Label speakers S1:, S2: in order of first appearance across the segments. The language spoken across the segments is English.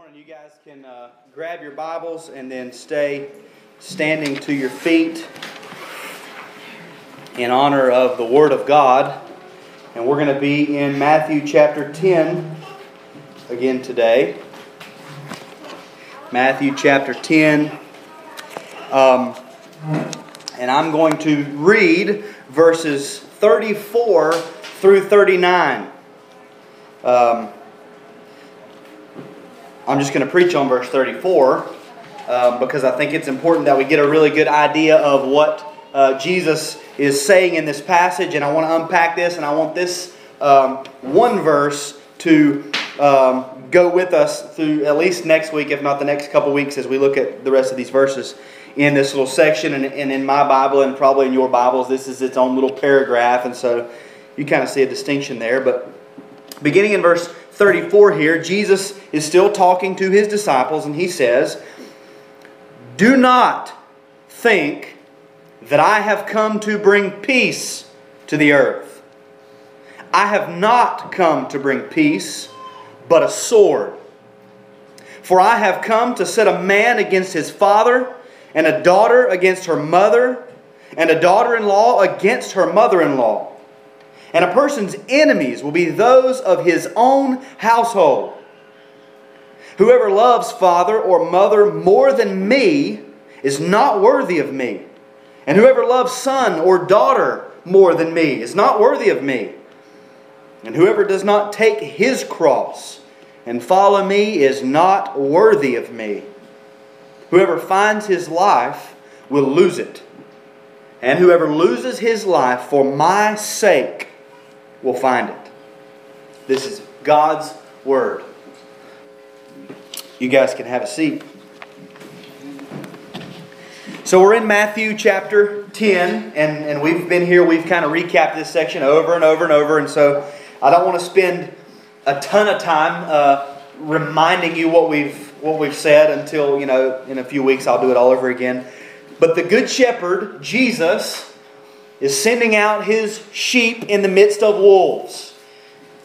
S1: morning. You guys can uh, grab your Bibles and then stay standing to your feet in honor of the Word of God. And we're going to be in Matthew chapter 10 again today. Matthew chapter 10. Um, and I'm going to read verses 34 through 39. Um, I'm just going to preach on verse 34 um, because I think it's important that we get a really good idea of what uh, Jesus is saying in this passage. And I want to unpack this, and I want this um, one verse to um, go with us through at least next week, if not the next couple weeks, as we look at the rest of these verses in this little section. And, and in my Bible, and probably in your Bibles, this is its own little paragraph. And so you kind of see a distinction there. But beginning in verse 34 here, Jesus is still talking to his disciples, and he says, Do not think that I have come to bring peace to the earth. I have not come to bring peace, but a sword. For I have come to set a man against his father, and a daughter against her mother, and a daughter in law against her mother in law and a person's enemies will be those of his own household. Whoever loves father or mother more than me is not worthy of me. And whoever loves son or daughter more than me is not worthy of me. And whoever does not take his cross and follow me is not worthy of me. Whoever finds his life will lose it. And whoever loses his life for my sake will find it. This is God's Word. You guys can have a seat. So we're in Matthew chapter 10, and, and we've been here, we've kind of recapped this section over and over and over, and so I don't want to spend a ton of time uh, reminding you what we've what we've said until, you know, in a few weeks I'll do it all over again. But the Good Shepherd, Jesus, is sending out his sheep in the midst of wolves.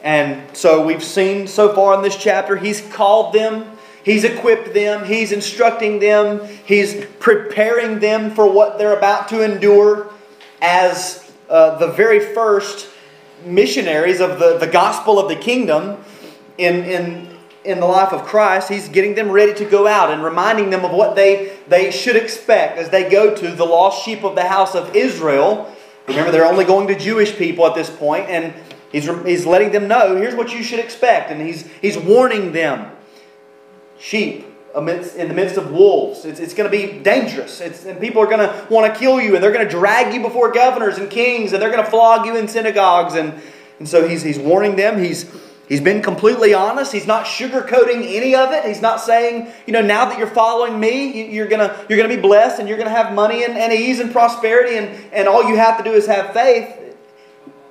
S1: And so we've seen so far in this chapter, he's called them, he's equipped them, he's instructing them, he's preparing them for what they're about to endure as uh, the very first missionaries of the, the gospel of the kingdom in, in, in the life of Christ. He's getting them ready to go out and reminding them of what they, they should expect as they go to the lost sheep of the house of Israel Remember, they're only going to Jewish people at this point, and he's, he's letting them know here's what you should expect, and he's, he's warning them sheep amidst, in the midst of wolves. It's, it's going to be dangerous, it's, and people are going to want to kill you, and they're going to drag you before governors and kings, and they're going to flog you in synagogues. And, and so he's, he's warning them. He's, He's been completely honest. He's not sugarcoating any of it. He's not saying, you know, now that you're following me, you're going to you're gonna be blessed and you're going to have money and, and ease and prosperity, and, and all you have to do is have faith.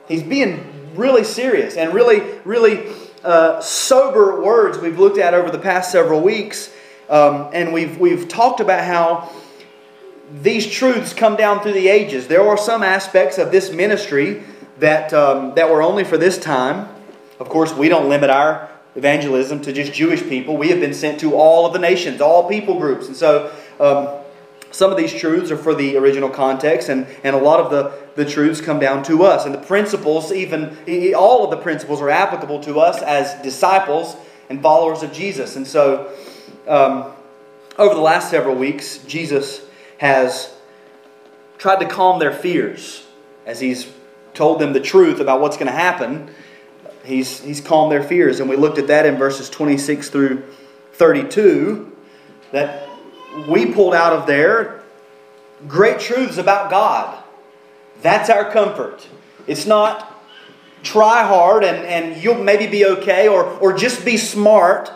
S1: He's being really serious and really, really uh, sober words we've looked at over the past several weeks. Um, and we've, we've talked about how these truths come down through the ages. There are some aspects of this ministry that, um, that were only for this time. Of course, we don't limit our evangelism to just Jewish people. We have been sent to all of the nations, all people groups. And so um, some of these truths are for the original context, and, and a lot of the, the truths come down to us. And the principles, even all of the principles, are applicable to us as disciples and followers of Jesus. And so um, over the last several weeks, Jesus has tried to calm their fears as he's told them the truth about what's going to happen he's, he's calmed their fears. And we looked at that in verses 26 through 32 that we pulled out of there great truths about God. That's our comfort. It's not try hard and, and you'll maybe be okay or, or just be smart.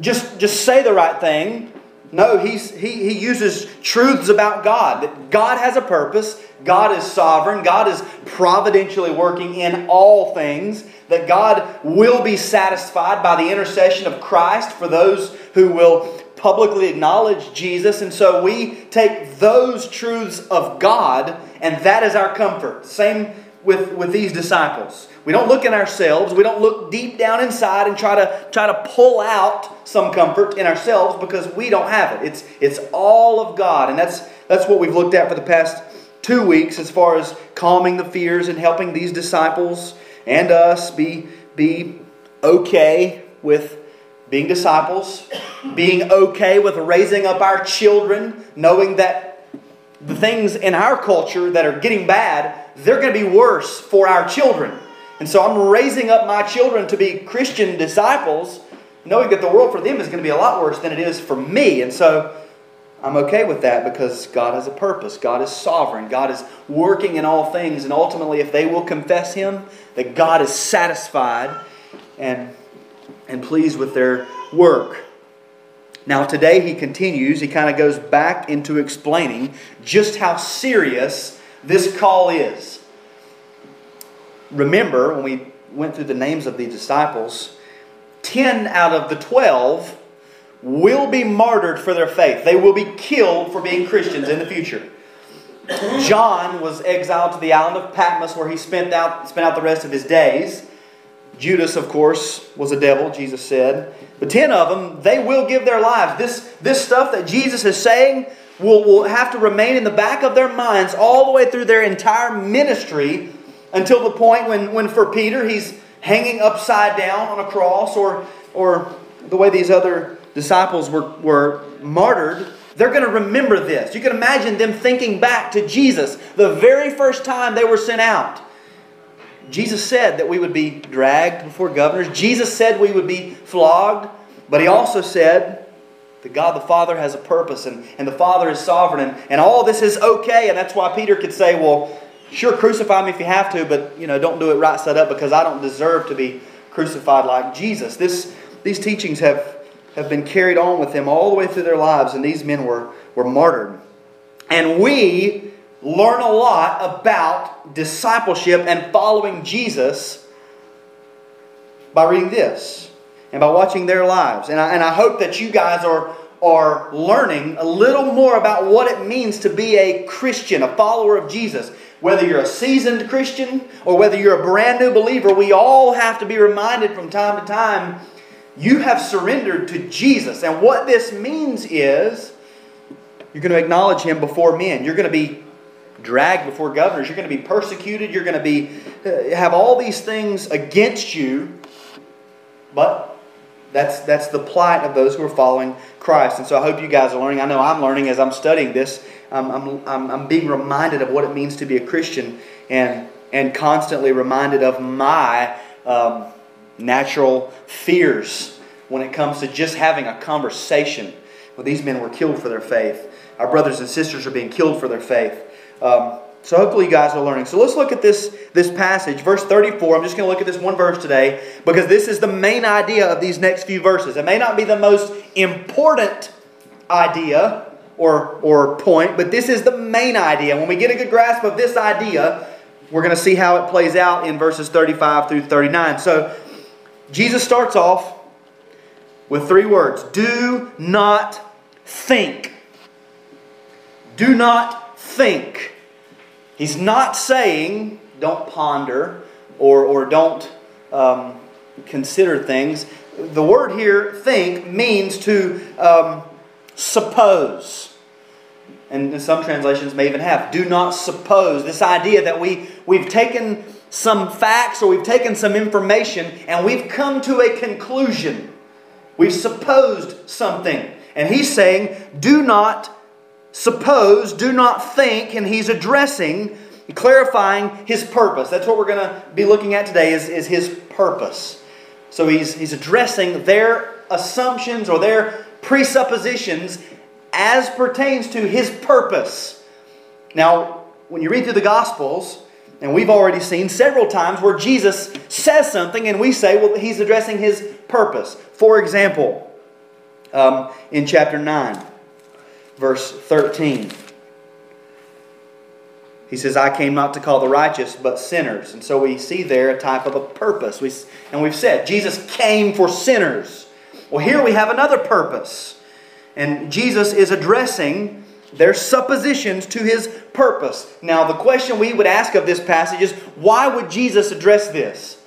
S1: Just, just say the right thing. No, he's, he, he uses truths about God. That God has a purpose, God is sovereign, God is providentially working in all things, that God will be satisfied by the intercession of Christ for those who will publicly acknowledge Jesus. And so we take those truths of God, and that is our comfort. Same with, with these disciples. We don't look in ourselves. We don't look deep down inside and try to try to pull out some comfort in ourselves because we don't have it. It's it's all of God, and that's that's what we've looked at for the past two weeks as far as calming the fears and helping these disciples and us be be okay with being disciples, being okay with raising up our children, knowing that the things in our culture that are getting bad, they're going to be worse for our children. And so I'm raising up my children to be Christian disciples, knowing that the world for them is going to be a lot worse than it is for me. And so I'm okay with that because God has a purpose. God is sovereign. God is working in all things. And ultimately, if they will confess Him, that God is satisfied and, and pleased with their work. Now, today he continues, he kind of goes back into explaining just how serious this call is. Remember, when we went through the names of the disciples, 10 out of the 12 will be martyred for their faith. They will be killed for being Christians in the future. John was exiled to the island of Patmos where he spent out, spent out the rest of his days. Judas, of course, was a devil, Jesus said. The ten of them, they will give their lives. This, this stuff that Jesus is saying will, will have to remain in the back of their minds all the way through their entire ministry until the point when, when for Peter, he's hanging upside down on a cross, or, or the way these other disciples were, were martyred. They're going to remember this. You can imagine them thinking back to Jesus the very first time they were sent out. Jesus said that we would be dragged before governors. Jesus said we would be flogged. But he also said that God the Father has a purpose and, and the Father is sovereign and, and all this is okay. And that's why Peter could say, well, sure, crucify me if you have to, but you know, don't do it right side up because I don't deserve to be crucified like Jesus. This, these teachings have, have been carried on with them all the way through their lives, and these men were, were martyred. And we learn a lot about discipleship and following Jesus by reading this and by watching their lives. And I, and I hope that you guys are, are learning a little more about what it means to be a Christian, a follower of Jesus. Whether you're a seasoned Christian or whether you're a brand new believer, we all have to be reminded from time to time you have surrendered to Jesus. And what this means is you're going to acknowledge Him before men. You're going to be dragged before governors. You're going to be persecuted. You're going to be uh, have all these things against you. But that's that's the plight of those who are following Christ. And so I hope you guys are learning. I know I'm learning as I'm studying this. I'm, I'm, I'm being reminded of what it means to be a Christian and and constantly reminded of my um, natural fears when it comes to just having a conversation. Well, these men were killed for their faith. Our brothers and sisters are being killed for their faith. Um, so hopefully you guys are learning. So let's look at this, this passage, verse 34. I'm just going to look at this one verse today because this is the main idea of these next few verses. It may not be the most important idea or, or point, but this is the main idea. When we get a good grasp of this idea, we're going to see how it plays out in verses 35 through 39. So Jesus starts off with three words Do not think. Do not think. He's not saying don't ponder or, or don't um, consider things. The word here, think, means to um, suppose. And some translations may even have do not suppose. This idea that we, we've taken some facts or we've taken some information and we've come to a conclusion. We've supposed something. And he's saying, do not suppose, do not think, and he's addressing, clarifying his purpose. That's what we're going to be looking at today is, is his purpose. So he's, he's addressing their assumptions or their presuppositions as pertains to his purpose. Now, when you read through the Gospels, and we've already seen several times where Jesus says something and we say, well, he's addressing his purpose. For example, um, in chapter 9, verse 13. He says, I came not to call the righteous, but sinners. And so we see there a type of a purpose. We, and we've said, Jesus came for sinners. Well, here we have another purpose. And Jesus is addressing their suppositions to his purpose. Now, the question we would ask of this passage is why would Jesus address this?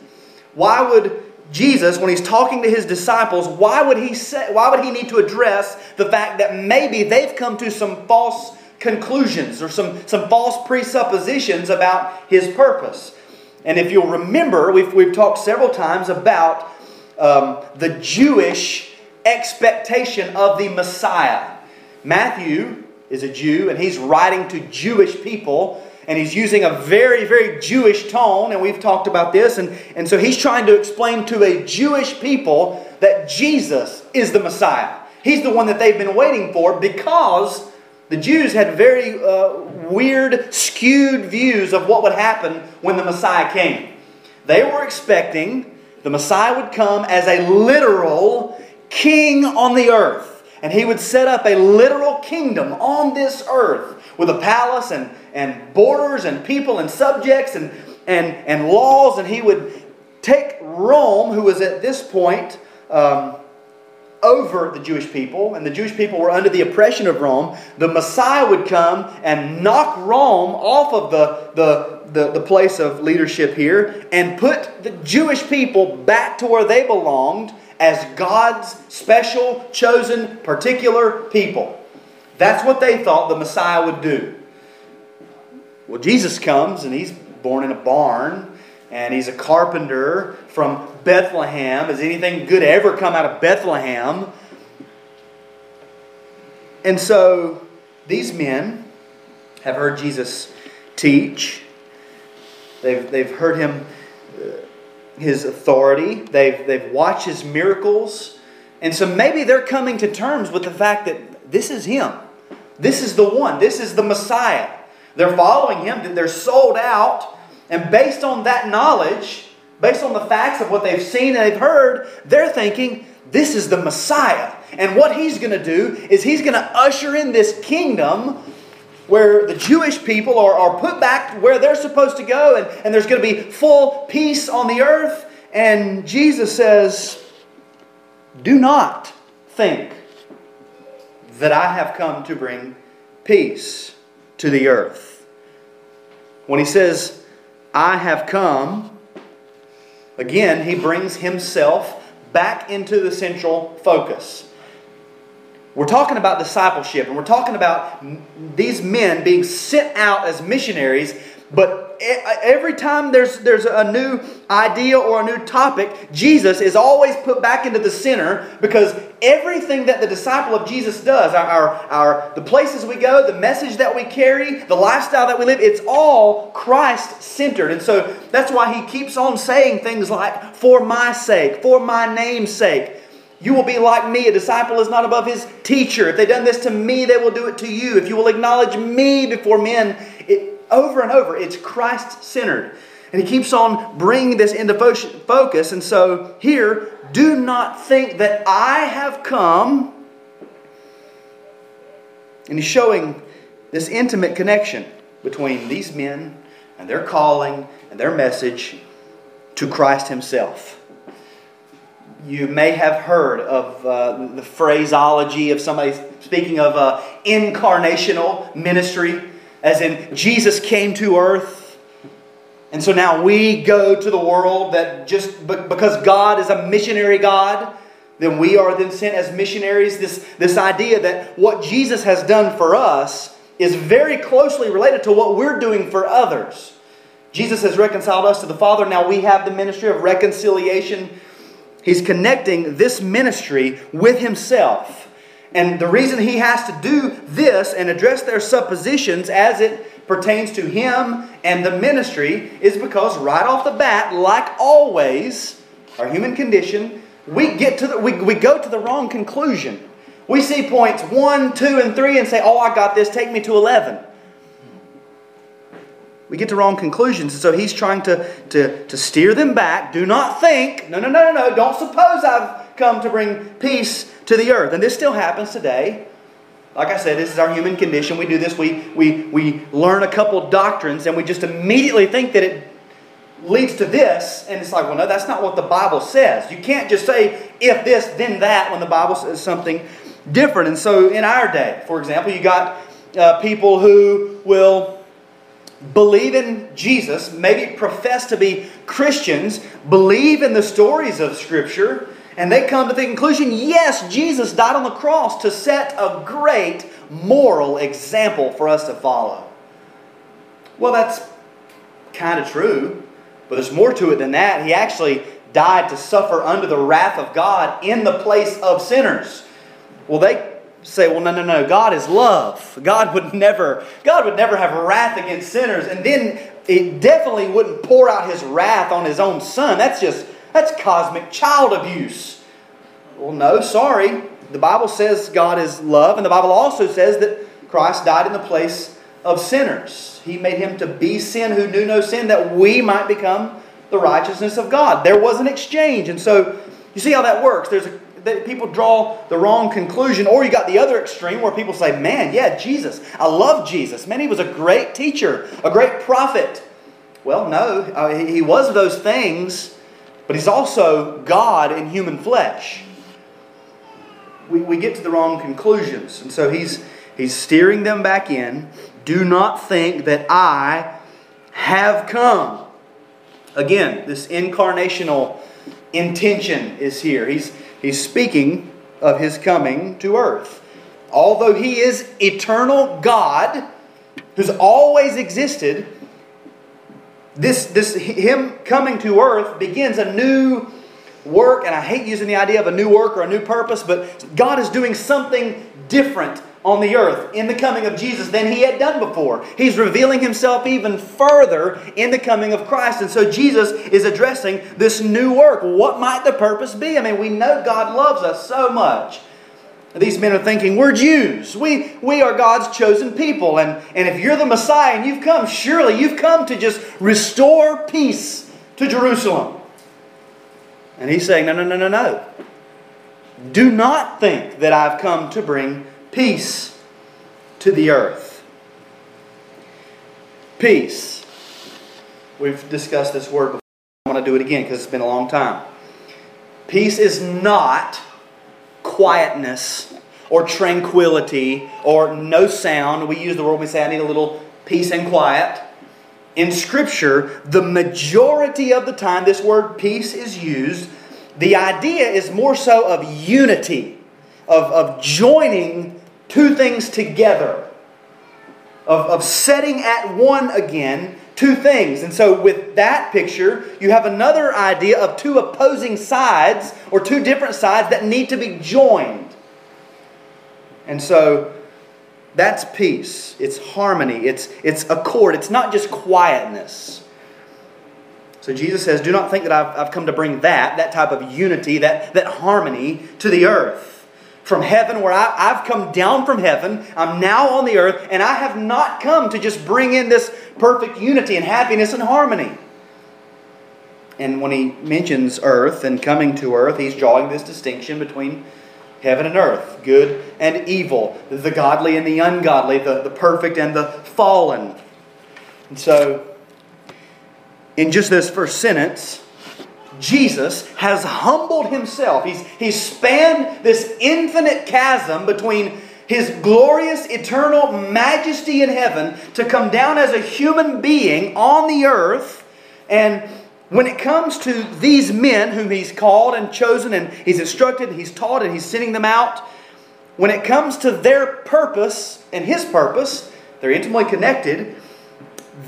S1: Why would Jesus, when he's talking to his disciples, why would he say, why would he need to address the fact that maybe they've come to some false conclusions or some, some false presuppositions about his purpose? And if you'll remember, we've, we've talked several times about um, the Jewish expectation of the Messiah. Matthew is a Jew, and he's writing to Jewish people, and he's using a very, very Jewish tone, and we've talked about this. And, and so he's trying to explain to a Jewish people that Jesus is the Messiah. He's the one that they've been waiting for because the Jews had very uh, weird, skewed views of what would happen when the Messiah came. They were expecting the Messiah would come as a literal king on the earth. And he would set up a literal kingdom on this earth with a palace and, and borders and people and subjects and, and, and laws. And he would take Rome, who was at this point um, over the Jewish people, and the Jewish people were under the oppression of Rome. The Messiah would come and knock Rome off of the, the, the, the place of leadership here and put the Jewish people back to where they belonged as God's special, chosen, particular people. That's what they thought the Messiah would do. Well, Jesus comes and he's born in a barn and he's a carpenter from Bethlehem. Has anything good ever come out of Bethlehem? And so these men have heard Jesus teach. They've, they've heard him uh, his authority, they've, they've watched his miracles. And so maybe they're coming to terms with the fact that this is him. This is the one. This is the Messiah. They're following him, they're sold out. And based on that knowledge, based on the facts of what they've seen and they've heard, they're thinking, this is the Messiah. And what he's going to do is he's going to usher in this kingdom where the Jewish people are, are put back where they're supposed to go, and, and there's going to be full peace on the earth. And Jesus says, Do not think that I have come to bring peace to the earth. When he says, I have come, again, he brings himself back into the central focus. We're talking about discipleship and we're talking about these men being sent out as missionaries, but every time there's, there's a new idea or a new topic, Jesus is always put back into the center because everything that the disciple of Jesus does, our, our, our, the places we go, the message that we carry, the lifestyle that we live, it's all Christ centered. And so that's why he keeps on saying things like, for my sake, for my name's sake. You will be like me. A disciple is not above his teacher. If they've done this to me, they will do it to you. If you will acknowledge me before men, it, over and over, it's Christ centered. And he keeps on bringing this into focus. And so here, do not think that I have come. And he's showing this intimate connection between these men and their calling and their message to Christ himself you may have heard of uh, the phraseology of somebody speaking of uh, incarnational ministry, as in Jesus came to earth. And so now we go to the world that just because God is a missionary God, then we are then sent as missionaries. This, this idea that what Jesus has done for us is very closely related to what we're doing for others. Jesus has reconciled us to the Father. Now we have the ministry of reconciliation He's connecting this ministry with himself. And the reason he has to do this and address their suppositions as it pertains to him and the ministry is because right off the bat, like always, our human condition, we get to the, we, we go to the wrong conclusion. We see points one, two, and three and say, Oh, I got this, take me to 11 we get to wrong conclusions. And so he's trying to, to, to steer them back. Do not think, no, no, no, no, no, don't suppose I've come to bring peace to the earth. And this still happens today. Like I said, this is our human condition. We do this. We, we, we learn a couple doctrines and we just immediately think that it leads to this. And it's like, well, no, that's not what the Bible says. You can't just say, if this, then that, when the Bible says something different. And so in our day, for example, you got uh, people who will believe in Jesus, maybe profess to be Christians, believe in the stories of Scripture, and they come to the conclusion yes, Jesus died on the cross to set a great moral example for us to follow. Well, that's kind of true, but there's more to it than that. He actually died to suffer under the wrath of God in the place of sinners. Well, they say, well, no, no, no. God is love. God would never, God would never have wrath against sinners, and then it definitely wouldn't pour out his wrath on his own son. That's just that's cosmic child abuse. Well, no, sorry. The Bible says God is love, and the Bible also says that Christ died in the place of sinners. He made him to be sin who knew no sin, that we might become the righteousness of God. There was an exchange. And so you see how that works. There's a that people draw the wrong conclusion, or you got the other extreme where people say, Man, yeah, Jesus, I love Jesus. Man, he was a great teacher, a great prophet. Well, no, uh, he was those things, but he's also God in human flesh. We, we get to the wrong conclusions. And so he's, he's steering them back in. Do not think that I have come. Again, this incarnational intention is here. He's, He's speaking of his coming to earth. Although he is eternal God, who's always existed, this, this him coming to earth begins a new work, and I hate using the idea of a new work or a new purpose, but God is doing something different on the earth in the coming of Jesus than he had done before. He's revealing himself even further in the coming of Christ. And so Jesus is addressing this new work. What might the purpose be? I mean, we know God loves us so much. These men are thinking, we're Jews. We, we are God's chosen people. And, and if you're the Messiah and you've come, surely you've come to just restore peace to Jerusalem. And he's saying, no, no, no, no, no. Do not think that I've come to bring peace to the earth. Peace. We've discussed this word before. I want to do it again because it's been a long time. Peace is not quietness or tranquility or no sound. We use the word we say, I need a little peace and quiet. In Scripture, the majority of the time this word peace is used, the idea is more so of unity, of, of joining two things together, of, of setting at one again two things. And so, with that picture, you have another idea of two opposing sides or two different sides that need to be joined. And so, that's peace. It's harmony. It's, it's accord. It's not just quietness. So Jesus says, Do not think that I've, I've come to bring that, that type of unity, that, that harmony to the earth from heaven, where I, have come down from heaven. I'm now on the earth, and I have not come to just bring in this perfect unity and happiness and harmony. And when he mentions earth and coming to earth, he's drawing this distinction between heaven and earth, good and evil, the godly and the ungodly, the, the perfect and the fallen. And so, in just this first sentence, Jesus has humbled himself. He's, he's spanned this infinite chasm between his glorious eternal majesty in heaven to come down as a human being on the earth. And when it comes to these men whom he's called and chosen and he's instructed, and he's taught, and he's sending them out, when it comes to their purpose and his purpose, they're intimately connected.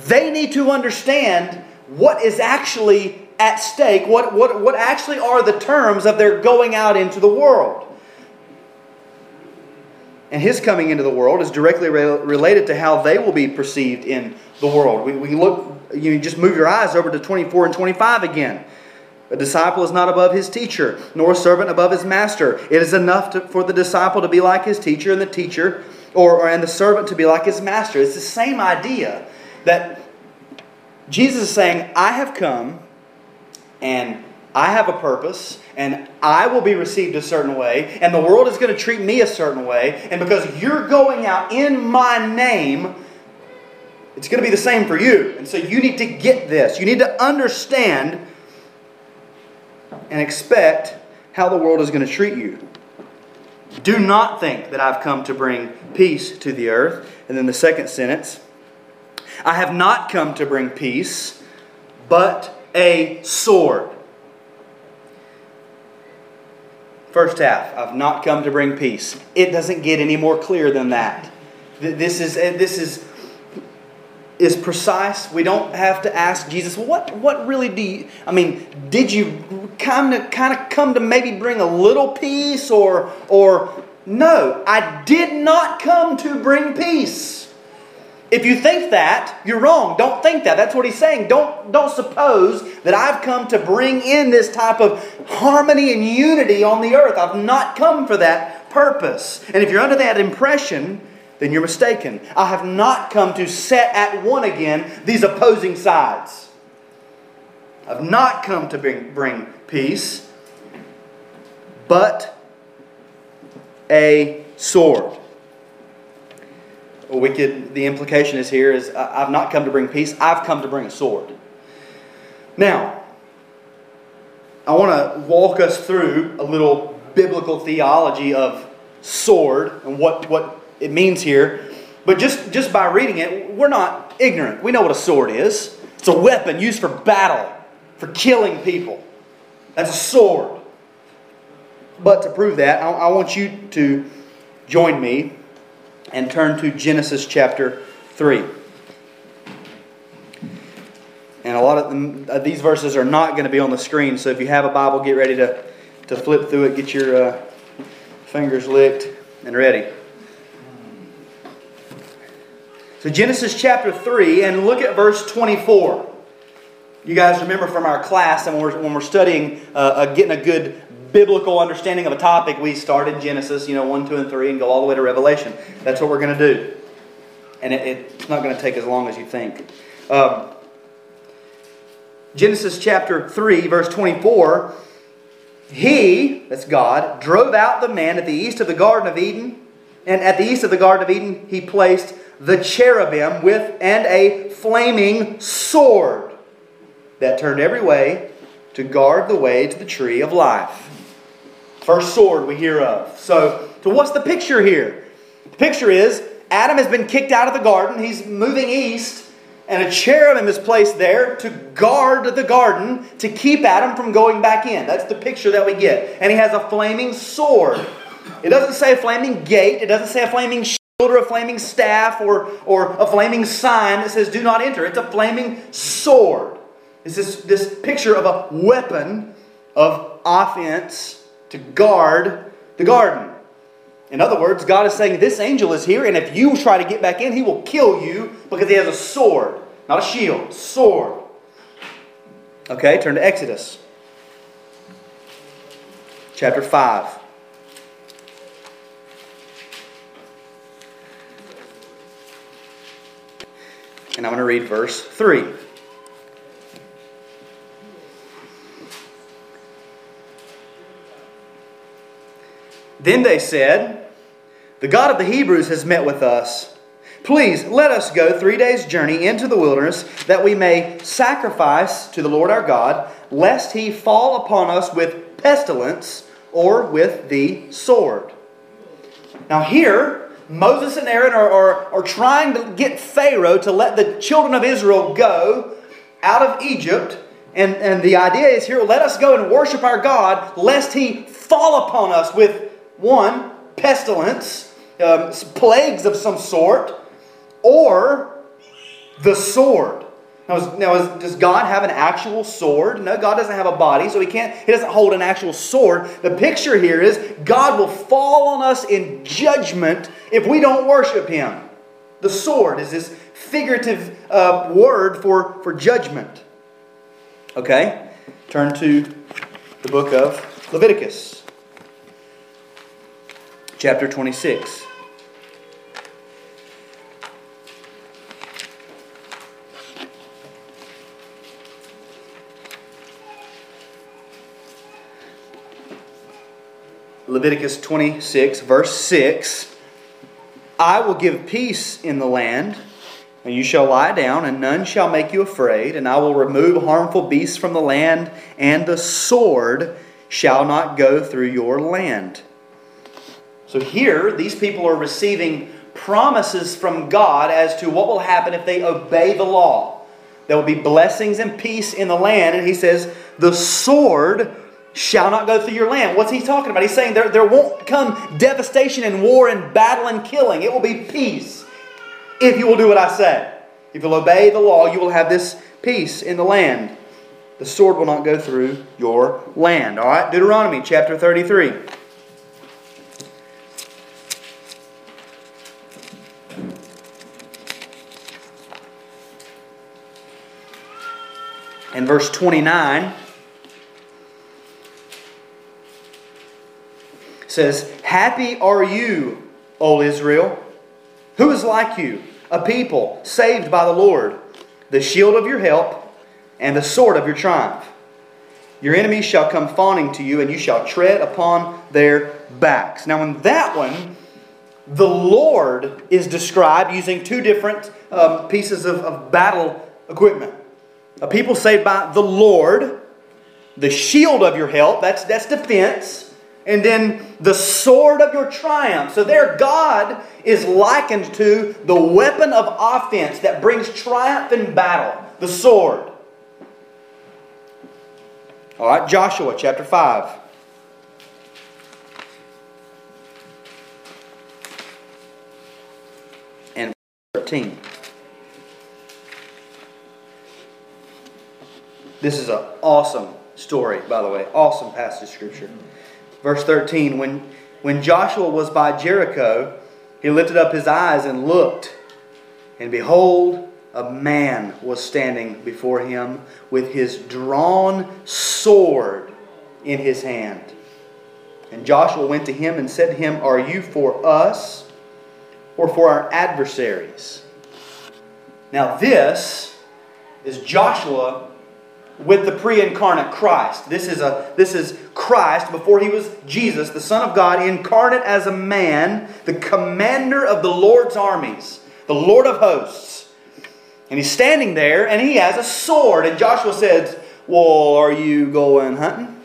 S1: They need to understand what is actually at stake, what, what, what actually are the terms of their going out into the world. And his coming into the world is directly re- related to how they will be perceived in the world. We, we look, you just move your eyes over to 24 and 25 again. A disciple is not above his teacher, nor a servant above his master. It is enough to, for the disciple to be like his teacher, and the teacher, or, or and the servant to be like his master. It's the same idea that Jesus is saying, I have come and I have a purpose, and I will be received a certain way, and the world is going to treat me a certain way, and because you're going out in my name, it's going to be the same for you. And so you need to get this. You need to understand and expect how the world is going to treat you. Do not think that I've come to bring peace to the earth. And then the second sentence I have not come to bring peace, but a sword. First half, I've not come to bring peace. It doesn't get any more clear than that. This is, eh, this is is precise. We don't have to ask Jesus, what, what really do you, I mean, did you kind of, kind of come to maybe bring a little peace or, or no, I did not come to bring peace. If you think that, you're wrong. Don't think that. That's what he's saying. Don't, don't suppose that I've come to bring in this type of harmony and unity on the earth. I've not come for that purpose. And if you're under that impression, then you're mistaken. I have not come to set at one again these opposing sides. I've not come to bring, bring peace, but a sword. We could, the implication is here is I've not come to bring peace, I've come to bring a sword. Now, I want to walk us through a little biblical theology of sword and what, what it means here. But just, just by reading it, we're not ignorant. We know what a sword is. It's a weapon used for battle, for killing people. That's a sword. But to prove that, I, I want you to join me and turn to Genesis chapter 3. And a lot of them, uh, these verses are not going to be on the screen, so if you have a Bible, get ready to, to flip through it, get your uh, fingers licked and ready. So, Genesis chapter 3, and look at verse 24. You guys remember from our class, and when we're, when we're studying, uh, uh, getting a good biblical understanding of a topic, we start in Genesis, you know, 1, 2, and 3, and go all the way to Revelation. That's what we're going to do. And it, it's not going to take as long as you think. Um, Genesis chapter 3, verse 24. He, that's God, drove out the man at the east of the Garden of Eden. And at the east of the Garden of Eden, he placed the cherubim with and a flaming sword that turned every way to guard the way to the tree of life. First sword we hear of. So, so what's the picture here? The picture is Adam has been kicked out of the garden. He's moving east, and a cherubim is placed there to guard the garden to keep Adam from going back in. That's the picture that we get. And he has a flaming sword. It doesn't say a flaming gate. It doesn't say a flaming shield or a flaming staff or, or a flaming sign that says do not enter. It's a flaming sword. It's this, this picture of a weapon of offense to guard the garden. In other words, God is saying this angel is here, and if you try to get back in, he will kill you because he has a sword, not a shield, sword. Okay, turn to Exodus chapter 5. And I'm going to read verse 3. Then they said, The God of the Hebrews has met with us. Please let us go three days' journey into the wilderness, that we may sacrifice to the Lord our God, lest he fall upon us with pestilence or with the sword. Now, here, Moses and Aaron are, are, are trying to get Pharaoh to let the children of Israel go out of Egypt. And, and the idea is here let us go and worship our God, lest he fall upon us with one, pestilence, um, plagues of some sort, or the sword. Now, is, now is, does God have an actual sword? No, God doesn't have a body, so he can't. He doesn't hold an actual sword. The picture here is God will fall on us in judgment if we don't worship Him. The sword is this figurative uh, word for for judgment. Okay, turn to the book of Leviticus, chapter twenty six. Leviticus 26, verse 6 I will give peace in the land, and you shall lie down, and none shall make you afraid, and I will remove harmful beasts from the land, and the sword shall not go through your land. So here, these people are receiving promises from God as to what will happen if they obey the law. There will be blessings and peace in the land. And he says, The sword shall not go through your land. What's he talking about? He's saying there, there won't come devastation and war and battle and killing. It will be peace if you will do what I say. If you'll obey the law, you will have this peace in the land. The sword will not go through your land. All right, Deuteronomy chapter 33. And verse 29 says, Happy are you, O Israel. Who is like you? A people saved by the Lord, the shield of your help, and the sword of your triumph. Your enemies shall come fawning to you, and you shall tread upon their backs. Now, in that one, the Lord is described using two different um, pieces of, of battle equipment. A people saved by the Lord, the shield of your help, that's, that's defense, and then the sword of your triumph. So there, God is likened to the weapon of offense that brings triumph in battle, the sword. All right, Joshua chapter 5. And 13. This is an awesome story, by the way. Awesome passage of Scripture. Verse 13 When, when Joshua was by Jericho, he lifted up his eyes and looked, and behold, a man was standing before him with his drawn sword in his hand. And Joshua went to him and said to him, Are you for us or for our adversaries? Now, this is Joshua with the pre-incarnate Christ. This is a this is Christ before he was Jesus, the Son of God, incarnate as a man, the commander of the Lord's armies, the Lord of hosts. And he's standing there and he has a sword. And Joshua says, Well, are you going hunting?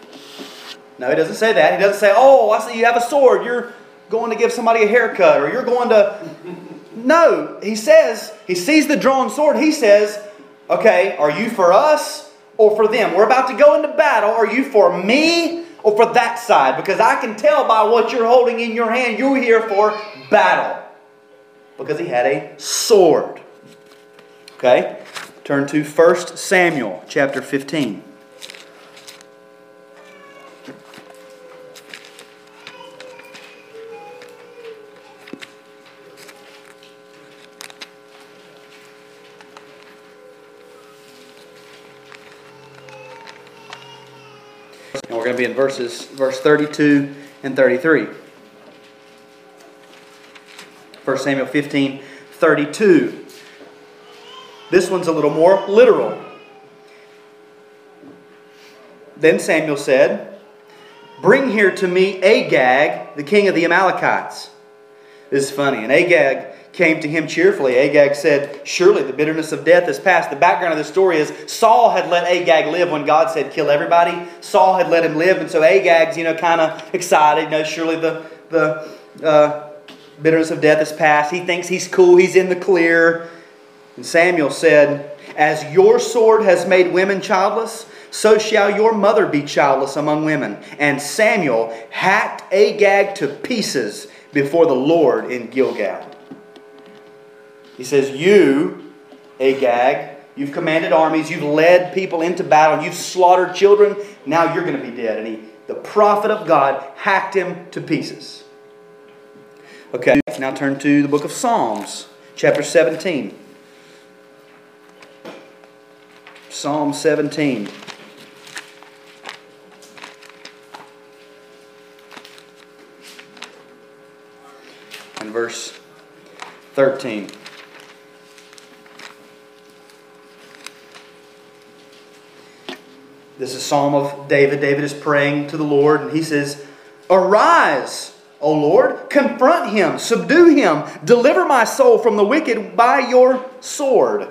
S1: No, he doesn't say that. He doesn't say, Oh, I see you have a sword. You're going to give somebody a haircut or you're going to. No, he says, he sees the drawn sword. He says, Okay, are you for us or for them. We're about to go into battle. Are you for me or for that side? Because I can tell by what you're holding in your hand, you're here for battle. Because he had a sword. Okay? Turn to 1 Samuel chapter 15. And we're going to be in verses verse 32 and 33. 1 Samuel 15, 32. This one's a little more literal. Then Samuel said, Bring here to me Agag, the king of the Amalekites. This is funny. And Agag came to him cheerfully. Agag said, Surely the bitterness of death is past. The background of the story is Saul had let Agag live when God said, Kill everybody. Saul had let him live, and so Agag's, you know, kind of excited. You know, surely the, the uh, bitterness of death is past. He thinks he's cool, he's in the clear. And Samuel said, As your sword has made women childless, so shall your mother be childless among women. And Samuel hacked Agag to pieces before the Lord in Gilgal. He says, You, Agag, you've commanded armies, you've led people into battle, you've slaughtered children, now you're going to be dead. And he, the prophet of God hacked him to pieces. Okay, now turn to the book of Psalms, chapter 17. Psalm 17. And verse 13. This is psalm of David. David is praying to the Lord, and he says, Arise, O Lord, confront him, subdue him, deliver my soul from the wicked by your sword.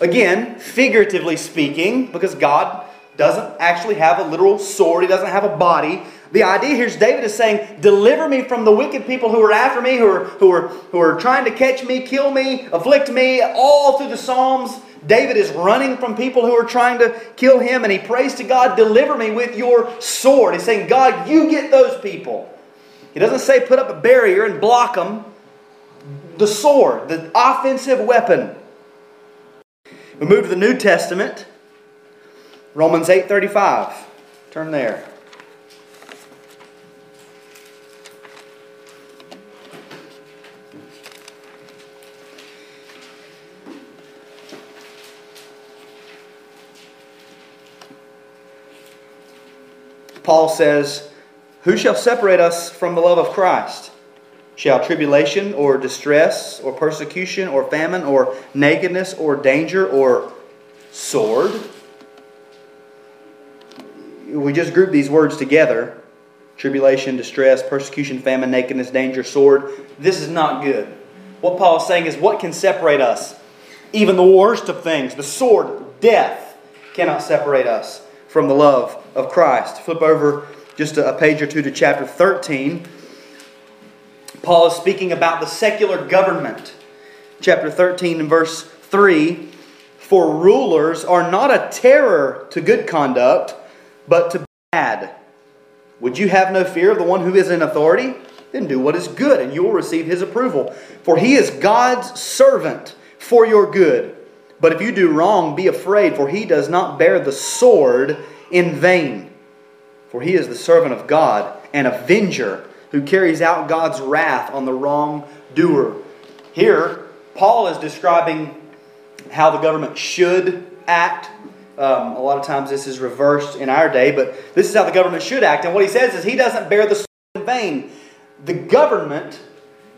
S1: Again, figuratively speaking, because God doesn't actually have a literal sword, he doesn't have a body. The idea here is David is saying, Deliver me from the wicked people who are after me, who are, who are, who are trying to catch me, kill me, afflict me, all through the Psalms. David is running from people who are trying to kill him, and he prays to God, Deliver me with your sword. He's saying, God, you get those people. He doesn't say put up a barrier and block them. The sword, the offensive weapon. We move to the New Testament. Romans 8:35. Turn there. Paul says, Who shall separate us from the love of Christ? Shall tribulation or distress or persecution or famine or nakedness or danger or sword? We just group these words together tribulation, distress, persecution, famine, nakedness, danger, sword. This is not good. What Paul is saying is what can separate us? Even the worst of things, the sword, death, cannot separate us from the love of Christ. Flip over just a page or two to chapter 13. Paul is speaking about the secular government. Chapter 13 and verse 3 For rulers are not a terror to good conduct, but to bad. Would you have no fear of the one who is in authority? Then do what is good, and you will receive his approval. For he is God's servant for your good. But if you do wrong, be afraid, for he does not bear the sword in vain. For he is the servant of God, an avenger who carries out God's wrath on the wrongdoer. Here, Paul is describing how the government should act. Um, a lot of times this is reversed in our day, but this is how the government should act. And what he says is he doesn't bear the sword in vain. The government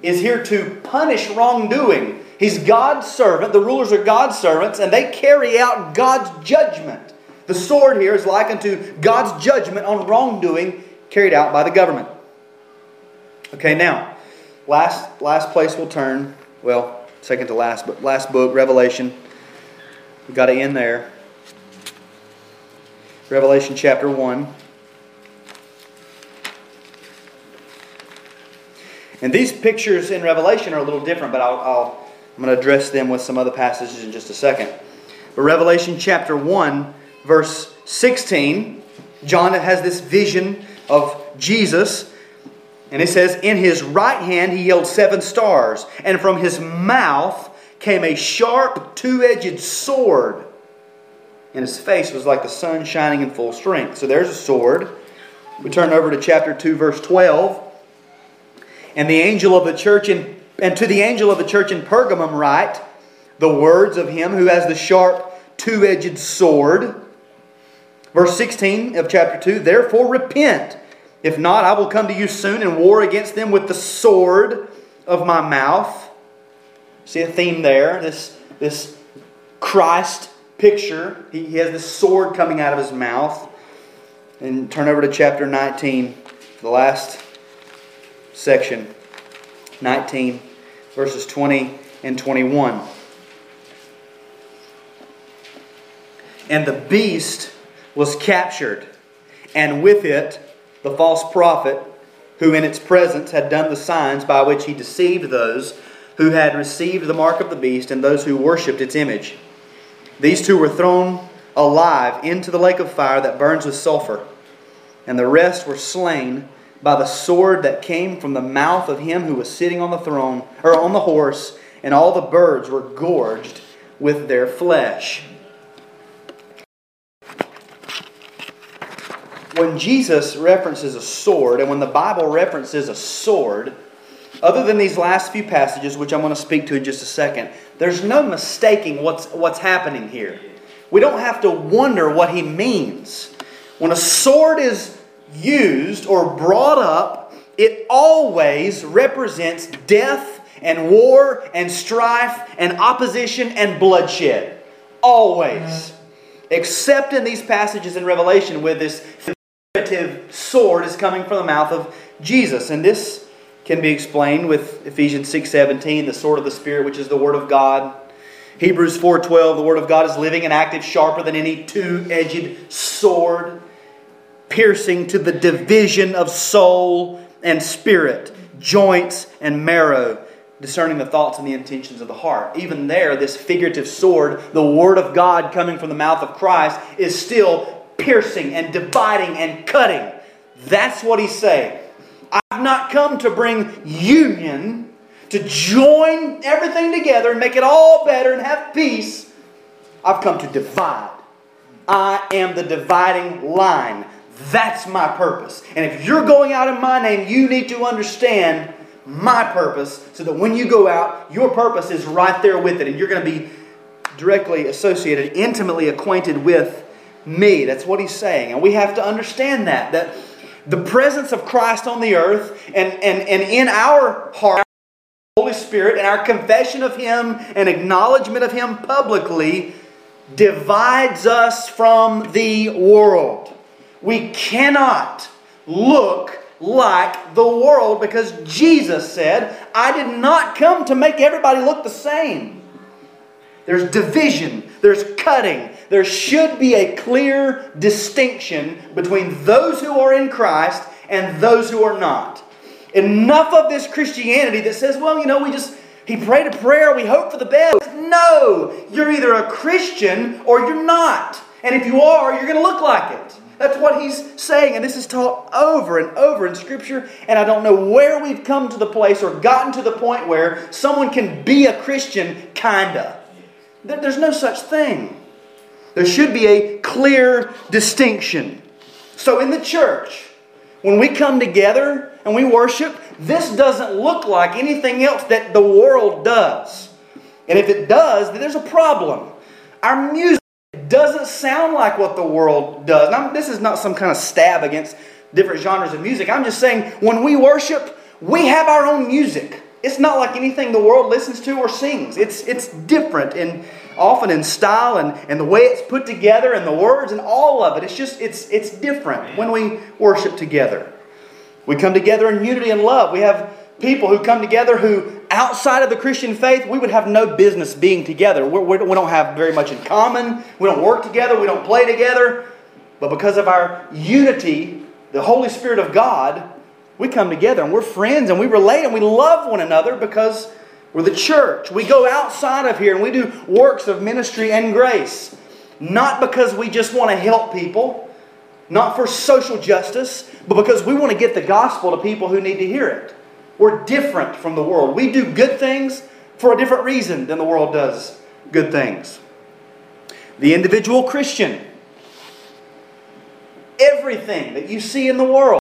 S1: is here to punish wrongdoing. He's God's servant. The rulers are God's servants, and they carry out God's judgment. The sword here is likened to God's judgment on wrongdoing carried out by the government. Okay, now, last last place we'll turn. Well, second to last, but last book, Revelation. We've got to end there. Revelation chapter 1. And these pictures in Revelation are a little different, but I'll, I'll, I'm going to address them with some other passages in just a second. But Revelation chapter 1, verse 16, John has this vision of Jesus. And it says, In his right hand he held seven stars, and from his mouth came a sharp, two edged sword. And his face was like the sun shining in full strength. So there's a sword. We turn over to chapter 2, verse 12. And the angel of the church in, and to the angel of the church in Pergamum write the words of him who has the sharp two-edged sword. Verse 16 of chapter 2, therefore repent. If not, I will come to you soon and war against them with the sword of my mouth. See a theme there? This, this Christ picture. He, he has this sword coming out of his mouth. And turn over to chapter 19, the last section 19, verses 20 and 21. And the beast was captured, and with it the false prophet, who in its presence had done the signs by which he deceived those who had received the mark of the beast and those who worshipped its image. These two were thrown alive into the lake of fire that burns with sulfur, and the rest were slain by the sword that came from the mouth of him who was sitting on the throne or on the horse, and all the birds were gorged with their flesh. When Jesus references a sword, and when the Bible references a sword, other than these last few passages, which I'm going to speak to in just a second, there's no mistaking what's, what's happening here. We don't have to wonder what he means. When a sword is used or brought up, it always represents death and war and strife and opposition and bloodshed. Always. Except in these passages in Revelation where this figurative sword is coming from the mouth of Jesus. And this can be explained with Ephesians 6:17, the sword of the spirit which is the word of God. Hebrews 4:12, the word of God is living and active, sharper than any two-edged sword piercing to the division of soul and spirit, joints and marrow, discerning the thoughts and the intentions of the heart. Even there, this figurative sword, the Word of God coming from the mouth of Christ, is still piercing and dividing and cutting. That's what he's saying. I've not come to bring union, to join everything together and make it all better and have peace. I've come to divide. I am the dividing line. That's my purpose. And if you're going out in my name, you need to understand my purpose so that when you go out, your purpose is right there with it. And you're going to be directly associated, intimately acquainted with me. That's what he's saying. And we have to understand that. That the presence of Christ on the earth and, and, and in our heart, Holy Spirit, and our confession of Him and acknowledgement of Him publicly divides us from the world. We cannot look like the world because Jesus said, I did not come to make everybody look the same. There's division, there's cutting. There should be a clear distinction between those who are in Christ and those who are not. Enough of this Christianity that says, well, you know, we just, he prayed a prayer, we hope for the best. No, you're either a Christian or you're not. And if you are, you're going to look like it. That's what he's saying. And this is taught over and over in Scripture. And I don't know where we've come to the place or gotten to the point where someone can be a Christian, kinda. There's no such thing. There should be a clear distinction. So in the church, when we come together and we worship, this doesn't look like anything else that the world does. And if it does, then there's a problem. Our music doesn't sound like what the world does. Now, this is not some kind of stab against different genres of music. I'm just saying when we worship, we have our own music. It's not like anything the world listens to or sings. It's, it's different and often in style and, and the way it's put together and the words and all of it. It's just, it's, it's different when we worship together. We come together in unity and love. We have people who come together who, outside of the Christian faith, we would have no business being together. We're, we do not have very much in common. We don't work together. We don't play together. But because of our unity, the Holy Spirit of God, we come together and we're friends and we relate and we love one another because we're the church. We go outside of here and we do works of ministry and grace. Not because we just want to help people, not for social justice, but because we want to get the gospel to people who need to hear it. We're different from the world. We do good things for a different reason than the world does good things. The individual Christian, everything that you see in the world,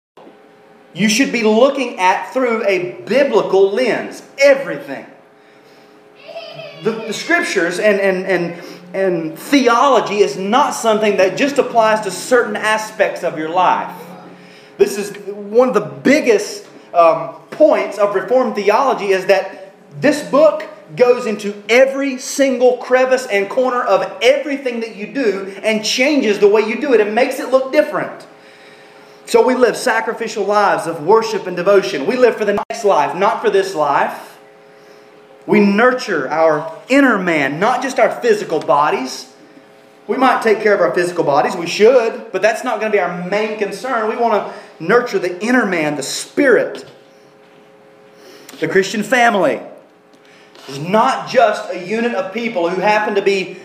S1: you should be looking at through a biblical lens. Everything. The, the scriptures and, and, and, and theology is not something that just applies to certain aspects of your life. This is one of the biggest um, points of Reformed theology is that this book goes into every single crevice and corner of everything that you do and changes the way you do it. It makes it look different. So we live sacrificial lives of worship and devotion. We live for the next life, not for this life. We nurture our inner man, not just our physical bodies. We might take care of our physical bodies, we should, but that's not going to be our main concern. We want to nurture the inner man, the spirit. The Christian family is not just a unit of people who happen to be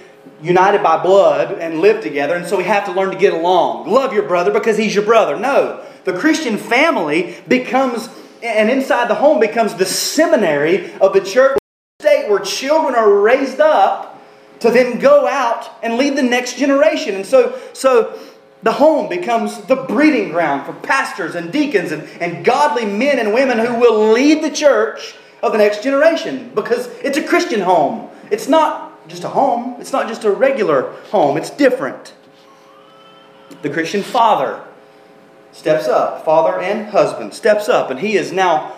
S1: united by blood and live together, and so we have to learn to get along. Love your brother because he's your brother. No. The Christian family becomes, and inside the home becomes the seminary of the church state where children are raised up to then go out and lead the next generation. And so, so the home becomes the breeding ground for pastors and deacons and, and godly men and women who will lead the church of the next generation because it's a Christian home. It's not just a home, it's not just a regular home, it's different. The Christian father steps up, father and husband steps up, and he is now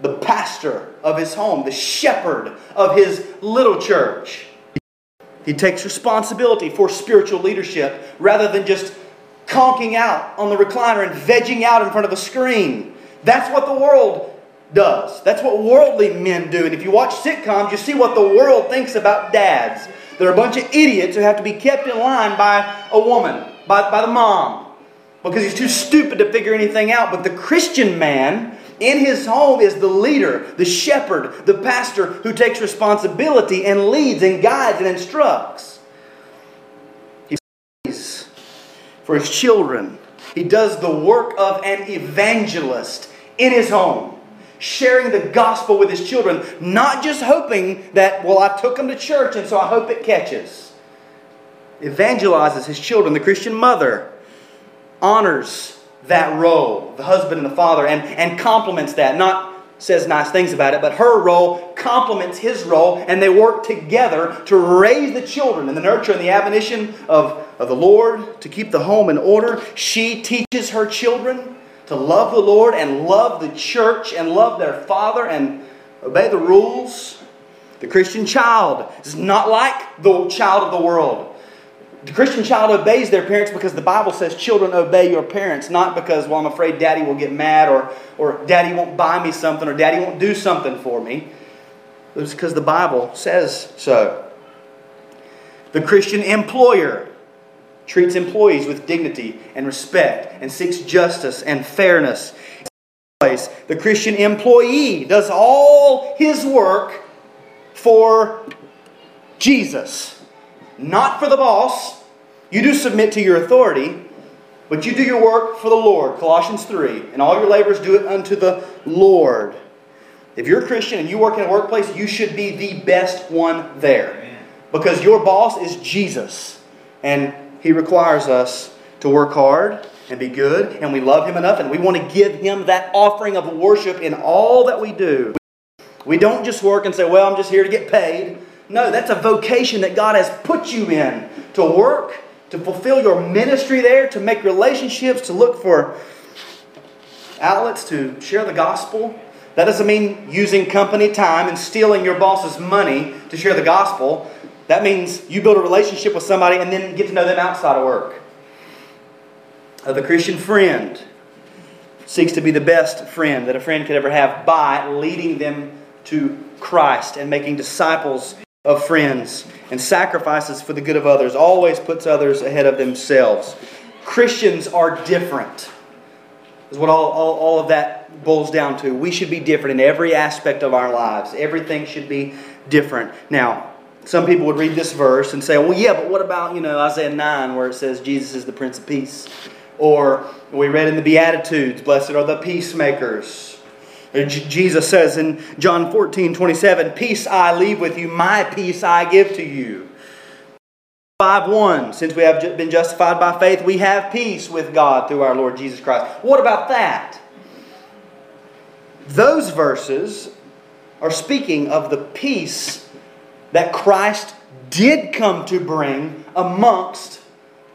S1: the pastor of his home, the shepherd of his little church. He takes responsibility for spiritual leadership rather than just conking out on the recliner and vegging out in front of a screen. That's what the world does. That's what worldly men do. And if you watch sitcoms, you see what the world thinks about dads. They're a bunch of idiots who have to be kept in line by a woman, by, by the mom. because he's too stupid to figure anything out. But the Christian man in his home is the leader, the shepherd, the pastor who takes responsibility and leads and guides and instructs. He prays for his children. He does the work of an evangelist in his home, sharing the gospel with his children, not just hoping that, well, I took them to church and so I hope it catches. Evangelizes his children. The Christian mother honors that role, the husband and the father, and, and complements that. Not says nice things about it, but her role complements his role, and they work together to raise the children in the nurture and the admonition of, of the Lord, to keep the home in order. She teaches her children to love the Lord and love the church and love their father and obey the rules. The Christian child is not like the child of the world. The Christian child obeys their parents because the Bible says children obey your parents, not because, well, I'm afraid daddy will get mad or, or daddy won't buy me something or daddy won't do something for me. It's because the Bible says so. The Christian employer treats employees with dignity and respect and seeks justice and fairness. The Christian employee does all his work for Jesus not for the boss. You do submit to your authority, but you do your work for the Lord. Colossians 3. And all your labors do it unto the Lord. If you're a Christian and you work in a workplace, you should be the best one there. Because your boss is Jesus. And he requires us to work hard and be good, and we love him enough, and we want to give him that offering of worship in all that we do. We don't just work and say, Well, I'm just here to get paid. No, that's a vocation that God has put you in to work, to fulfill your ministry there, to make relationships, to look for outlets to share the gospel. That doesn't mean using company time and stealing your boss's money to share the gospel. That means you build a relationship with somebody and then get to know them outside of work. The Christian friend seeks to be the best friend that a friend could ever have by leading them to Christ and making disciples of friends and sacrifices for the good of others, always puts others ahead of themselves. Christians are different, is what all, all, all of that boils down to. We should be different in every aspect of our lives, everything should be different. Now, some people would read this verse and say, well, yeah, but what about, you know, Isaiah 9 where it says Jesus is the Prince of Peace? Or we read in the Beatitudes, blessed are the peacemakers. Jesus says in John 14, 27, Peace I leave with you, my peace I give to you. 5 1, since we have been justified by faith, we have peace with God through our Lord Jesus Christ. What about that? Those verses are speaking of the peace that Christ did come to bring amongst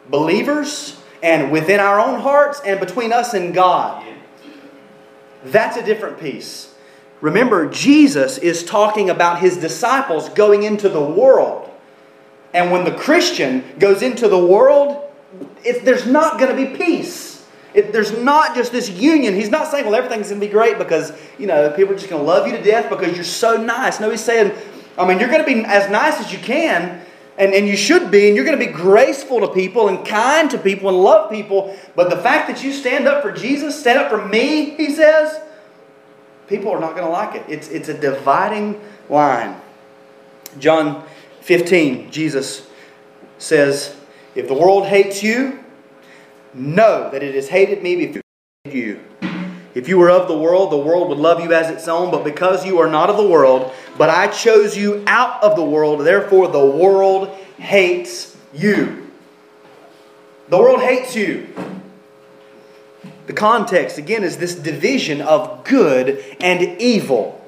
S1: believers and within our own hearts and between us and God. That's a different piece. Remember, Jesus is talking about his disciples going into the world. And when the Christian goes into the world, there's not going to be peace. It, there's not just this union. He's not saying, well, everything's going to be great because, you know, people are just going to love you to death because you're so nice. No, he's saying, I mean, you're going to be as nice as you can, and, and you should be, and you're going to be graceful to people and kind to people and love people. But the fact that you stand up for Jesus, stand up for me, he says, people are not going to like it. It's, it's a dividing line. John 15, Jesus says, If the world hates you, know that it has hated me before you. If you were of the world, the world would love you as its own, but because you are not of the world, but I chose you out of the world, therefore the world hates you. The world hates you. The context, again, is this division of good and evil,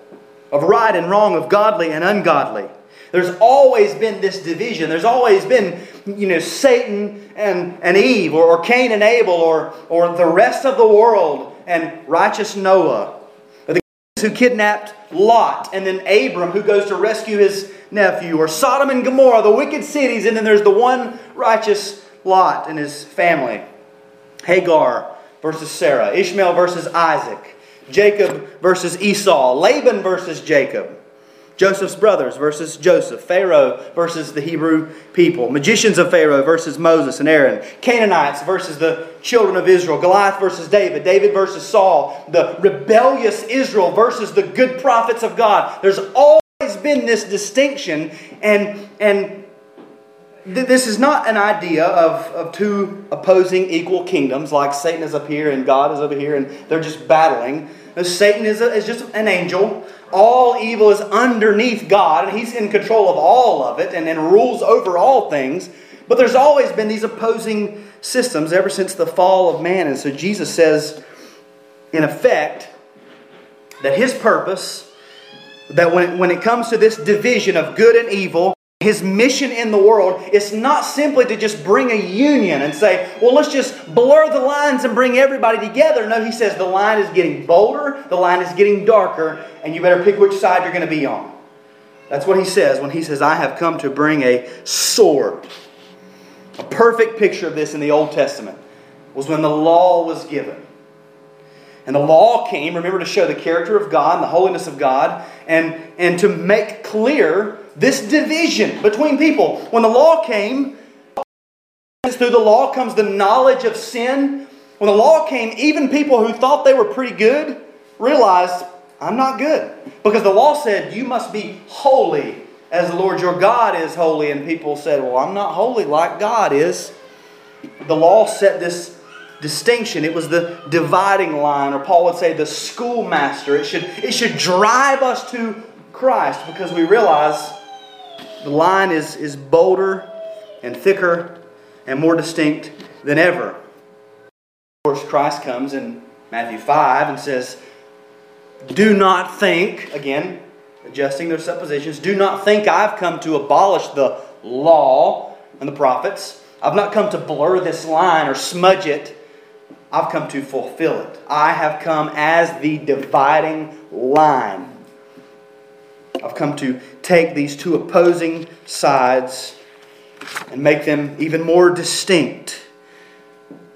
S1: of right and wrong, of godly and ungodly. There's always been this division. There's always been, you know, Satan and, and Eve, or, or Cain and Abel, or, or the rest of the world and righteous Noah, the who kidnapped Lot, and then Abram who goes to rescue his nephew, or Sodom and Gomorrah, the wicked cities, and then there's the one righteous Lot and his family. Hagar versus Sarah, Ishmael versus Isaac, Jacob versus Esau, Laban versus Jacob. Joseph's brothers versus Joseph, Pharaoh versus the Hebrew people, magicians of Pharaoh versus Moses and Aaron, Canaanites versus the children of Israel, Goliath versus David, David versus Saul, the rebellious Israel versus the good prophets of God. There's always been this distinction, and, and th- this is not an idea of, of two opposing equal kingdoms like Satan is up here and God is over here and they're just battling. Satan is, a, is just an angel all evil is underneath God, and He's in control of all of it and, and rules over all things. But there's always been these opposing systems ever since the fall of man. And so Jesus says, in effect, that His purpose, that when when it comes to this division of good and evil, his mission in the world is not simply to just bring a union and say, well, let's just blur the lines and bring everybody together. No, he says the line is getting bolder, the line is getting darker, and you better pick which side you're going to be on. That's what he says when he says, I have come to bring a sword. A perfect picture of this in the Old Testament was when the law was given. And the law came, remember, to show the character of God and the holiness of God, and, and to make clear this division between people. When the law came, through the law comes the knowledge of sin. When the law came, even people who thought they were pretty good realized, I'm not good. Because the law said, You must be holy as the Lord your God is holy. And people said, Well, I'm not holy like God is. The law set this distinction. It was the dividing line, or Paul would say the schoolmaster. It should, it should drive us to Christ because we realize the line is, is bolder and thicker and more distinct than ever. Of course, Christ comes in Matthew 5 and says, Do not think, again, adjusting their suppositions, do not think I've come to abolish the law and the prophets. I've not come to blur this line or smudge it. I've come to fulfill it. I have come as the dividing line I've come to take these two opposing sides and make them even more distinct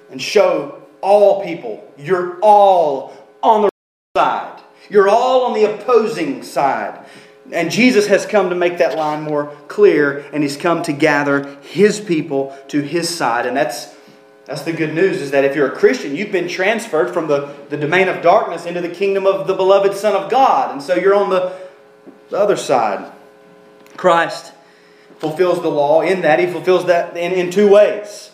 S1: and show all people you're all on the side. You're all on the opposing side. And Jesus has come to make that line more clear, and He's come to gather His people to His side. And that's, that's the good news is that if you're a Christian, you've been transferred from the, the domain of darkness into the kingdom of the beloved Son of God. And so you're on the the other side. Christ fulfills the law in that he fulfills that in, in two ways.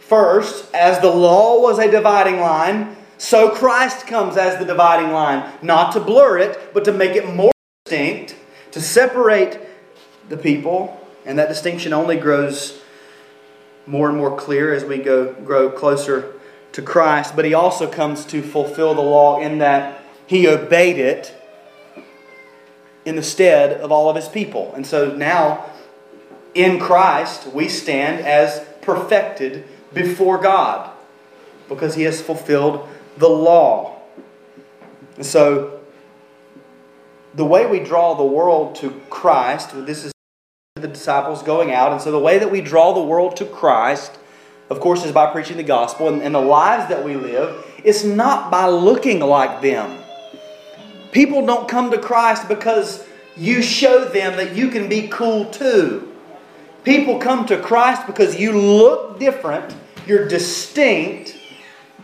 S1: First, as the law was a dividing line, so Christ comes as the dividing line, not to blur it, but to make it more distinct, to separate the people, and that distinction only grows more and more clear as we go grow closer to Christ. But he also comes to fulfill the law in that he obeyed it in the stead of all of his people. And so now, in Christ, we stand as perfected before God because he has fulfilled the law. And so, the way we draw the world to Christ, this is the disciples going out, and so the way that we draw the world to Christ, of course, is by preaching the gospel, and, and the lives that we live, it's not by looking like them. People don't come to Christ because you show them that you can be cool too. People come to Christ because you look different, you're distinct,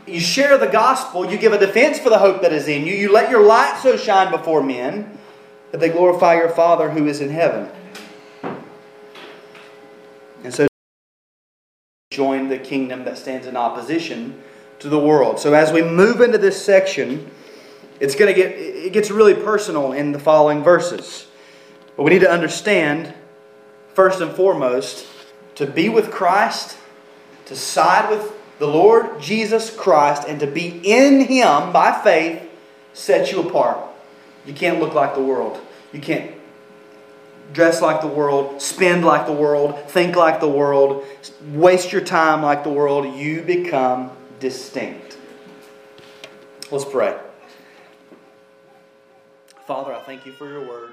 S1: you share the gospel, you give a defense for the hope that is in you, you let your light so shine before men that they glorify your Father who is in heaven. And so join the kingdom that stands in opposition to the world. So as we move into this section, it's going to get it gets really personal in the following verses. But we need to understand first and foremost to be with Christ, to side with the Lord Jesus Christ and to be in him by faith sets you apart. You can't look like the world. You can't dress like the world, spend like the world, think like the world, waste your time like the world. You become distinct. Let's pray. Father, I thank you for your word.